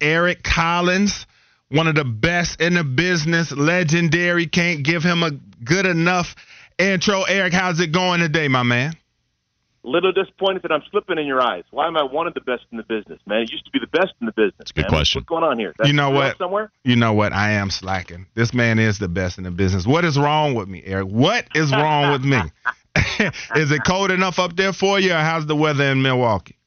Eric Collins, one of the best in the business, legendary. Can't give him a good enough intro. Eric, how's it going today, my man? little disappointed that I'm slipping in your eyes. Why am I one of the best in the business, man? It used to be the best in the business. That's a good man. question. What's going on here? That's you know what? Somewhere? You know what? I am slacking. This man is the best in the business. What is wrong with me, Eric? What is wrong with me? is it cold enough up there for you, or how's the weather in Milwaukee?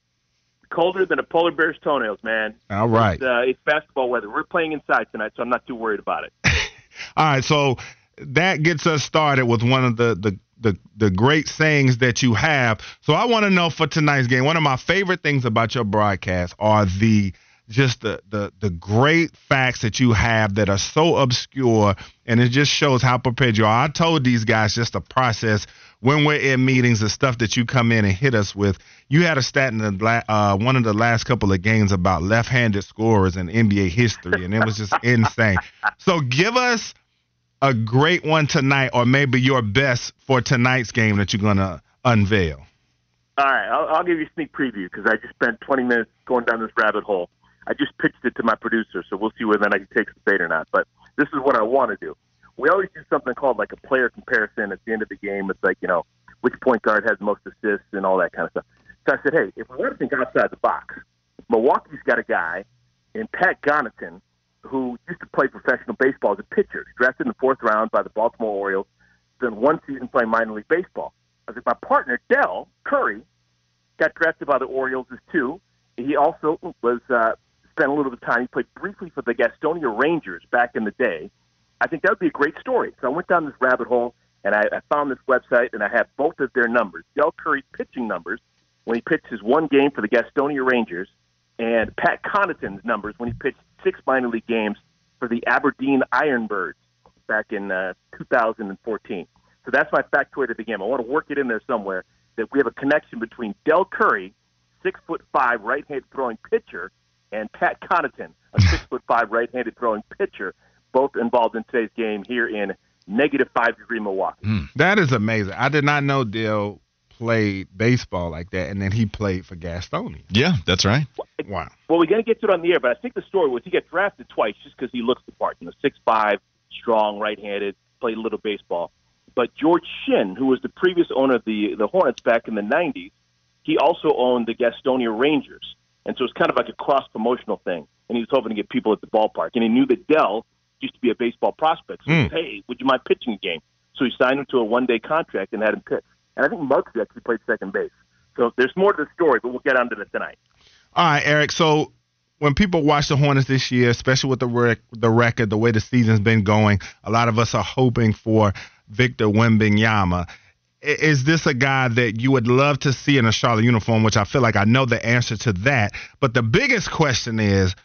Colder than a polar bear's toenails, man. All right. It's, uh, it's basketball weather. We're playing inside tonight, so I'm not too worried about it. All right, so that gets us started with one of the the the, the great sayings that you have. So I want to know for tonight's game, one of my favorite things about your broadcast are the just the, the the great facts that you have that are so obscure and it just shows how prepared you are. I told these guys just the process when we're in meetings, the stuff that you come in and hit us with. You had a stat in the uh, one of the last couple of games about left-handed scorers in NBA history, and it was just insane. So give us a great one tonight, or maybe your best for tonight's game that you're gonna unveil. All right, I'll, I'll give you a sneak preview because I just spent 20 minutes going down this rabbit hole. I just pitched it to my producer, so we'll see whether I can take the bait or not. But this is what I want to do. We always do something called like a player comparison at the end of the game. It's like you know which point guard has most assists and all that kind of stuff. So I said, hey, if we want to think outside the box, Milwaukee's got a guy in Pat Connaughton who used to play professional baseball as a pitcher. He drafted in the fourth round by the Baltimore Orioles. Spent one season playing minor league baseball. I said, my partner Dell Curry got drafted by the Orioles as two. He also was uh, spent a little bit of time. He played briefly for the Gastonia Rangers back in the day. I think that would be a great story. So I went down this rabbit hole and I, I found this website and I have both of their numbers. Dell Curry's pitching numbers when he pitched his one game for the Gastonia Rangers, and Pat Connaughton's numbers when he pitched six minor league games for the Aberdeen Ironbirds back in uh, 2014. So that's my factoid of the game. I want to work it in there somewhere that we have a connection between Dell Curry, six foot five right-handed throwing pitcher, and Pat Connaughton, a six foot five right-handed throwing pitcher, both involved in today's game here in negative five degree Milwaukee. Mm. That is amazing. I did not know Dell played baseball like that, and then he played for Gastonia. Yeah, that's right. Wow. Well, we're going to get to it on the air, but I think the story was he got drafted twice just because he looks the part. You know, six five, strong, right-handed, played a little baseball. But George Shinn, who was the previous owner of the the Hornets back in the '90s, he also owned the Gastonia Rangers, and so it's kind of like a cross promotional thing. And he was hoping to get people at the ballpark, and he knew that Dell used to be a baseball prospect. So mm. said, hey, would you mind pitching a game? So he signed him to a one day contract and had him pitch. And I think Muggsy actually played second base. So there's more to the story, but we'll get onto that tonight. All right, Eric. So when people watch the Hornets this year, especially with the rec- the record, the way the season's been going, a lot of us are hoping for Victor Wembanyama. Is this a guy that you would love to see in a Charlotte uniform? Which I feel like I know the answer to that. But the biggest question is,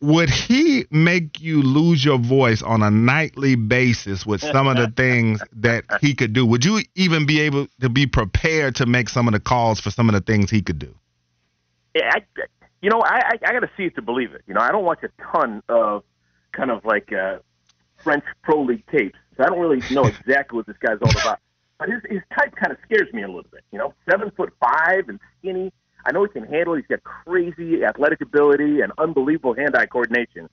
would he make you lose your voice on a nightly basis with some of the things that he could do? Would you even be able to be prepared to make some of the calls for some of the things he could do? Yeah, I, you know, I, I, I got to see it to believe it. You know, I don't watch a ton of kind of like uh, French pro league tapes, so I don't really know exactly what this guy's all about. But his his type kind of scares me a little bit. You know, seven foot five and skinny I know he can handle it. He's got crazy athletic ability and unbelievable hand-eye coordination.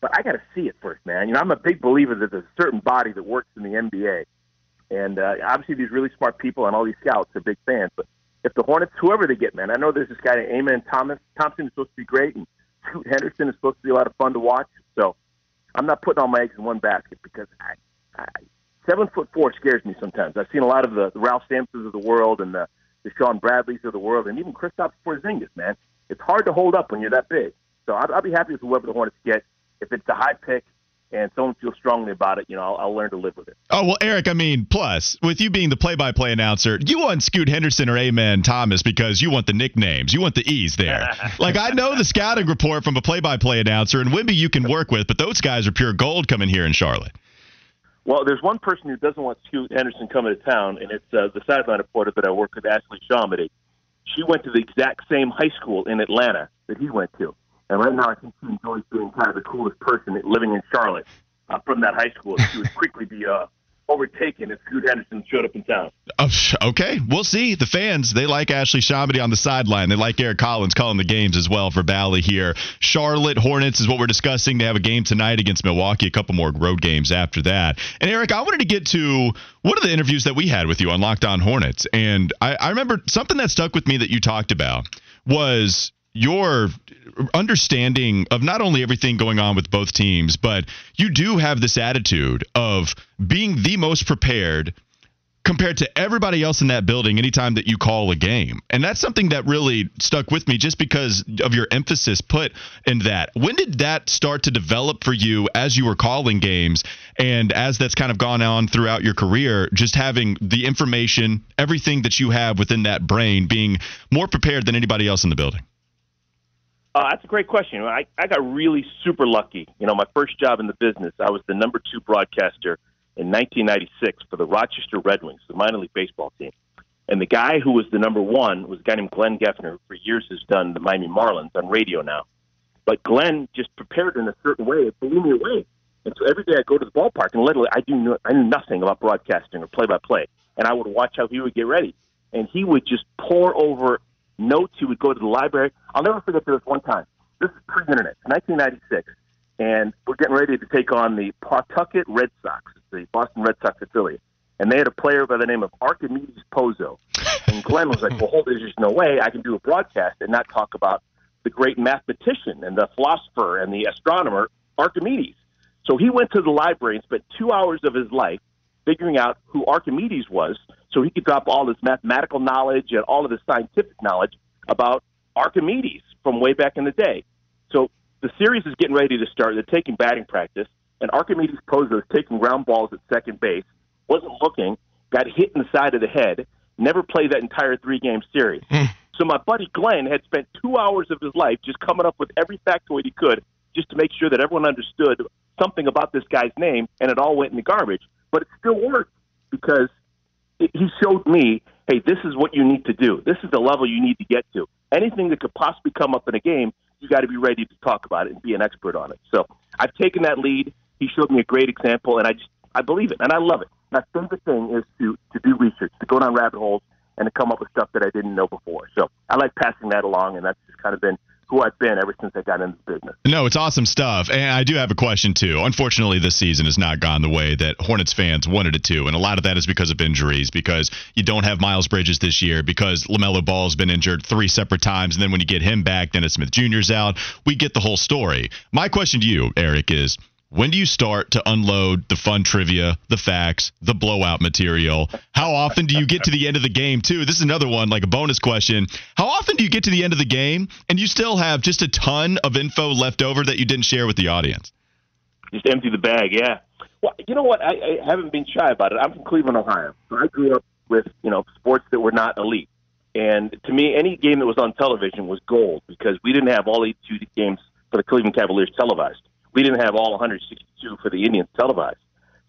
But I got to see it first, man. You know, I'm a big believer that there's a certain body that works in the NBA, and uh, obviously these really smart people and all these scouts are big fans. But if the Hornets, whoever they get, man, I know there's this guy Amen Thomas Thompson is supposed to be great, and Scoot Henderson is supposed to be a lot of fun to watch. So I'm not putting all my eggs in one basket because I, I seven foot four scares me sometimes. I've seen a lot of the, the Ralph Sampsons of the world and the the Shawn Bradleys of the world, and even Kristaps Porzingis, man. It's hard to hold up when you're that big. So I'll, I'll be happy with whoever the Hornets get. If it's a high pick and someone feels strongly about it, you know, I'll, I'll, learn to live with it. Oh well, Eric. I mean, plus with you being the play-by-play announcer, you want Scoot Henderson or Amen Thomas because you want the nicknames, you want the ease there. like I know the scouting report from a play-by-play announcer, and Wemby you can work with, but those guys are pure gold coming here in Charlotte. Well, there's one person who doesn't want Scoot Henderson coming to town, and it's uh, the sideline reporter that I work with, Ashley ShahAhmadi. She went to the exact same high school in Atlanta that he went to. And right now, I think she enjoys being kind of the coolest person living in Charlotte uh, from that high school. She would quickly be uh, overtaken if Scoot Henderson showed up in town. Oh, okay, we'll see. The fans they like Ashley ShahAhmadi on the sideline. They like Eric Collins calling the games as well for Bally here. Charlotte Hornets is what we're discussing. They have a game tonight against Milwaukee. A couple more road games after that. And Eric, I wanted to get to one of the interviews that we had with you on Locked On Hornets, and I, I remember something that stuck with me that you talked about was your understanding of not only everything going on with both teams, but you do have this attitude of being the most prepared compared to everybody else in that building anytime that you call a game. And that's something that really stuck with me just because of your emphasis put in that. When did that start to develop for you as you were calling games and as that's kind of gone on throughout your career, just having the information, everything that you have within that brain being more prepared than anybody else in the building? Uh, that's a great question. I, I got really super lucky. You know, my first job in the business, I was the number two broadcaster in 1996 for the Rochester Red Wings, the minor league baseball team. And the guy who was the number one was a guy named Glenn Geffner, who for years has done the Miami Marlins on radio now. But Glenn just prepared in a certain way. It blew me away. And so every day I go to the ballpark, and literally I do I knew nothing about broadcasting or play by play, and I would watch how he would get ready, and he would just pour over notes. He would go to the library. I'll never forget this one time. This is pre-internet, 1996, and we're getting ready to take on the Pawtucket Red Sox, the Boston Red Sox affiliate, and they had a player by the name of Archimedes Pozo. And Glenn was like, "Well, hold, there's just no way I can do a broadcast and not talk about the great mathematician and the philosopher and the astronomer Archimedes." So he went to the library and spent two hours of his life figuring out who Archimedes was so he could drop all this mathematical knowledge and all of this scientific knowledge about Archimedes from way back in the day. So the series is getting ready to start. They're taking batting practice, and Archimedes Pozo is taking ground balls at second base, wasn't looking, got hit in the side of the head, never played that entire three game series. Hmm. so my buddy Glenn had spent two hours of his life just coming up with every factoid he could just to make sure that everyone understood something about this guy's name, and it all went in the garbage. But it still worked because he showed me, hey, this is what you need to do. This is the level you need to get to. Anything that could possibly come up in a game, you got to be ready to talk about it and be an expert on it. So I've taken that lead. He showed me a great example, and I just I believe it and I love it. My favorite thing is to to do research, to go down rabbit holes, and to come up with stuff that I didn't know before. So I like passing that along, and that's just kind of been who I've been ever since I got into the business. No, it's awesome stuff. And I do have a question, too. Unfortunately, this season has not gone the way that Hornets fans wanted it to. And a lot of that is because of injuries, because you don't have Miles Bridges this year, because LaMelo Ball's been injured three separate times. And then when you get him back, Dennis Smith Jr.'s out. We get the whole story. My question to you, Eric, is when do you start to unload the fun trivia, the facts, the blowout material? How often do you get to the end of the game, too? This is another one, like a bonus question. How often do you get to the end of the game and you still have just a ton of info left over that you didn't share with the audience? Just empty the bag, yeah. Well, you know what? I, I haven't been shy about it. I'm from Cleveland, Ohio. So I grew up with, you know, sports that were not elite. And to me, any game that was on television was gold because we didn't have all 82 games for the Cleveland Cavaliers televised we didn't have all 162 for the Indians televised.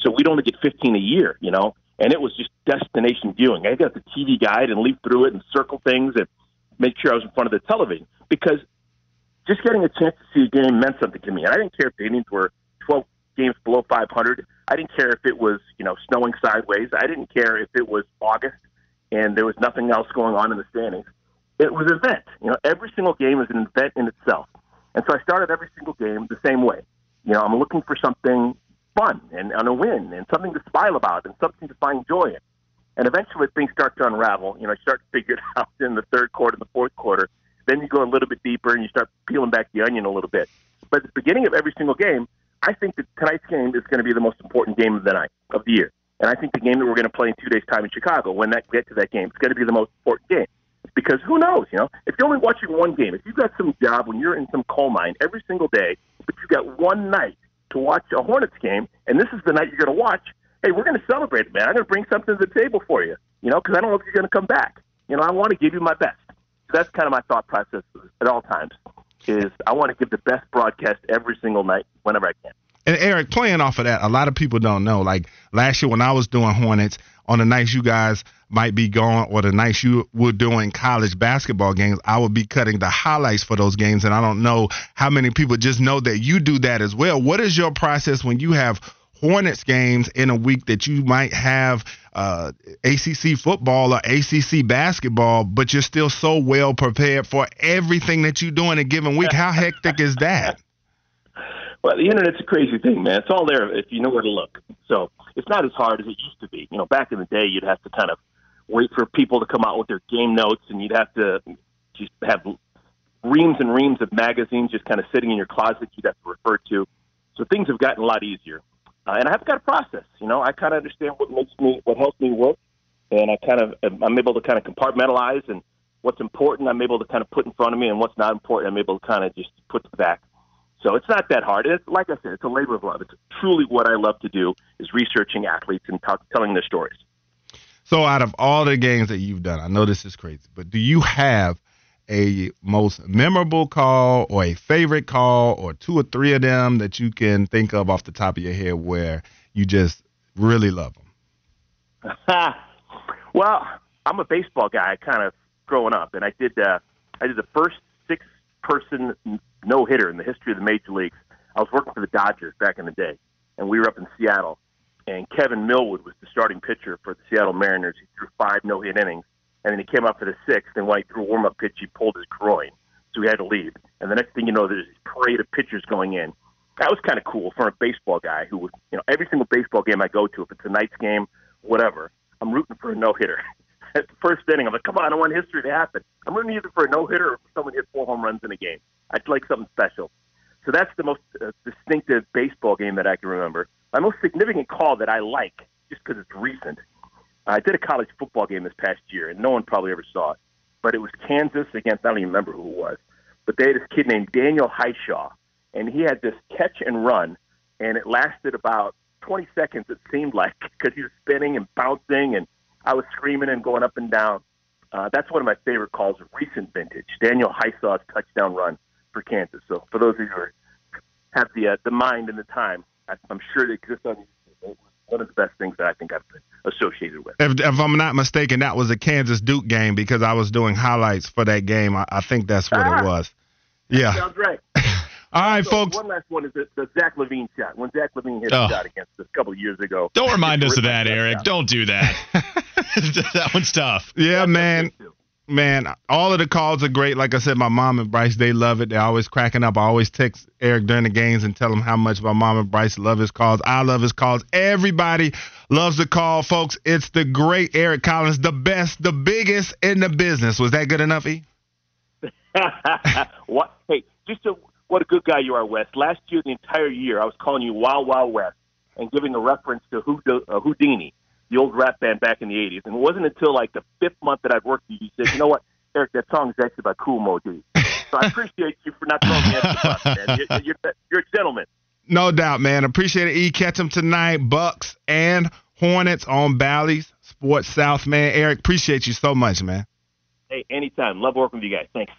So we'd only get 15 a year, you know, and it was just destination viewing. I got the TV guide and leaf through it and circle things and make sure I was in front of the television because just getting a chance to see a game meant something to me. And I didn't care if the Indians were 12 games below 500. I didn't care if it was, you know, snowing sideways. I didn't care if it was August and there was nothing else going on in the standings. It was an event. You know, every single game is an event in itself. And so I started every single game the same way. You know, I'm looking for something fun and, and a win and something to smile about and something to find joy in. And eventually things start to unravel. You know, you start to figure it out in the third quarter, the fourth quarter. Then you go a little bit deeper and you start peeling back the onion a little bit. But at the beginning of every single game, I think that tonight's game is going to be the most important game of the night of the year. And I think the game that we're going to play in two days' time in Chicago, when that get to that game, it's going to be the most important game because who knows? You know, if you're only watching one game, if you've got some job when you're in some coal mine every single day, but you've got one night to watch a Hornets game, and this is the night you're going to watch. Hey, we're going to celebrate man. I'm going to bring something to the table for you. You know, because I don't know if you're going to come back. You know, I want to give you my best. So that's kind of my thought process at all times. Is I want to give the best broadcast every single night whenever I can. And Eric, playing off of that, a lot of people don't know. Like last year when I was doing Hornets, on the nights you guys might be gone or the nights you were doing college basketball games, I would be cutting the highlights for those games. And I don't know how many people just know that you do that as well. What is your process when you have Hornets games in a week that you might have uh, ACC football or ACC basketball, but you're still so well prepared for everything that you do in a given week. How hectic is that? Well, the internet's a crazy thing, man. It's all there if you know where to look. So it's not as hard as it used to be. You know, back in the day, you'd have to kind of wait for people to come out with their game notes, and you'd have to just have reams and reams of magazines just kind of sitting in your closet you'd have to refer to. So things have gotten a lot easier. Uh, and I've got a process. You know, I kind of understand what makes me, what helps me work, and I kind of, I'm able to kind of compartmentalize and what's important, I'm able to kind of put in front of me, and what's not important, I'm able to kind of just put back. So it's not that hard. It's like I said, it's a labor of love. It's truly what I love to do is researching athletes and t- telling their stories. So out of all the games that you've done, I know this is crazy, but do you have a most memorable call or a favorite call or two or three of them that you can think of off the top of your head where you just really love them? well, I'm a baseball guy, kind of growing up, and I did uh, I did the first six person no hitter in the history of the major leagues. I was working for the Dodgers back in the day, and we were up in Seattle. And Kevin Millwood was the starting pitcher for the Seattle Mariners. He threw five no hit innings, and then he came up for the sixth. And when he threw a warm up pitch, he pulled his groin, so he had to leave. And the next thing you know, there's this parade of pitchers going in. That was kind of cool for a baseball guy who would, you know, every single baseball game I go to, if it's a night's game, whatever, I'm rooting for a no hitter. At the first inning, I'm like, come on, I want history to happen. I'm rooting either for a no hitter or for someone hit four home runs in a game. I'd like something special. So that's the most uh, distinctive baseball game that I can remember. My most significant call that I like, just because it's recent, I did a college football game this past year, and no one probably ever saw it. But it was Kansas against, I don't even remember who it was, but they had this kid named Daniel Hishaw, and he had this catch and run, and it lasted about 20 seconds, it seemed like, because he was spinning and bouncing, and I was screaming and going up and down. Uh, that's one of my favorite calls of recent vintage, Daniel Hishaw's touchdown run for Kansas. So for those of you who have the uh, the mind and the time, I, I'm sure it exists on YouTube. One of the best things that I think I've been associated with. If, if I'm not mistaken, that was a Kansas Duke game because I was doing highlights for that game. I, I think that's what ah, it was. Yeah. Sounds right. All right, so folks. One last one is the, the Zach LaVine shot. When Zach LaVine hit oh. a shot against us a couple years ago. Don't remind us of that, Eric. Don't do that. that one's tough. Yeah, That's man man, all of the calls are great. Like I said, my mom and Bryce, they love it. They're always cracking up. I always text Eric during the games and tell him how much my mom and Bryce love his calls. I love his calls. Everybody loves the call, folks. It's the great Eric Collins, the best, the biggest in the business. Was that good enough, E? what? Hey, just a, what a good guy you are, Wes. Last year, the entire year, I was calling you Wild Wild West and giving a reference to uh, Whodini the old rap band back in the 80s. And it wasn't until like the fifth month that I've worked with you, you said, you know what, Eric, that song is actually by Cool Dee. So I appreciate you for not throwing me at the bus, man. You're, you're, you're a gentleman. No doubt, man. Appreciate it. E, catch them tonight. Bucks and Hornets on Bally's Sports South, man. Eric, appreciate you so much, man. Hey, anytime. Love working with you guys. Thanks.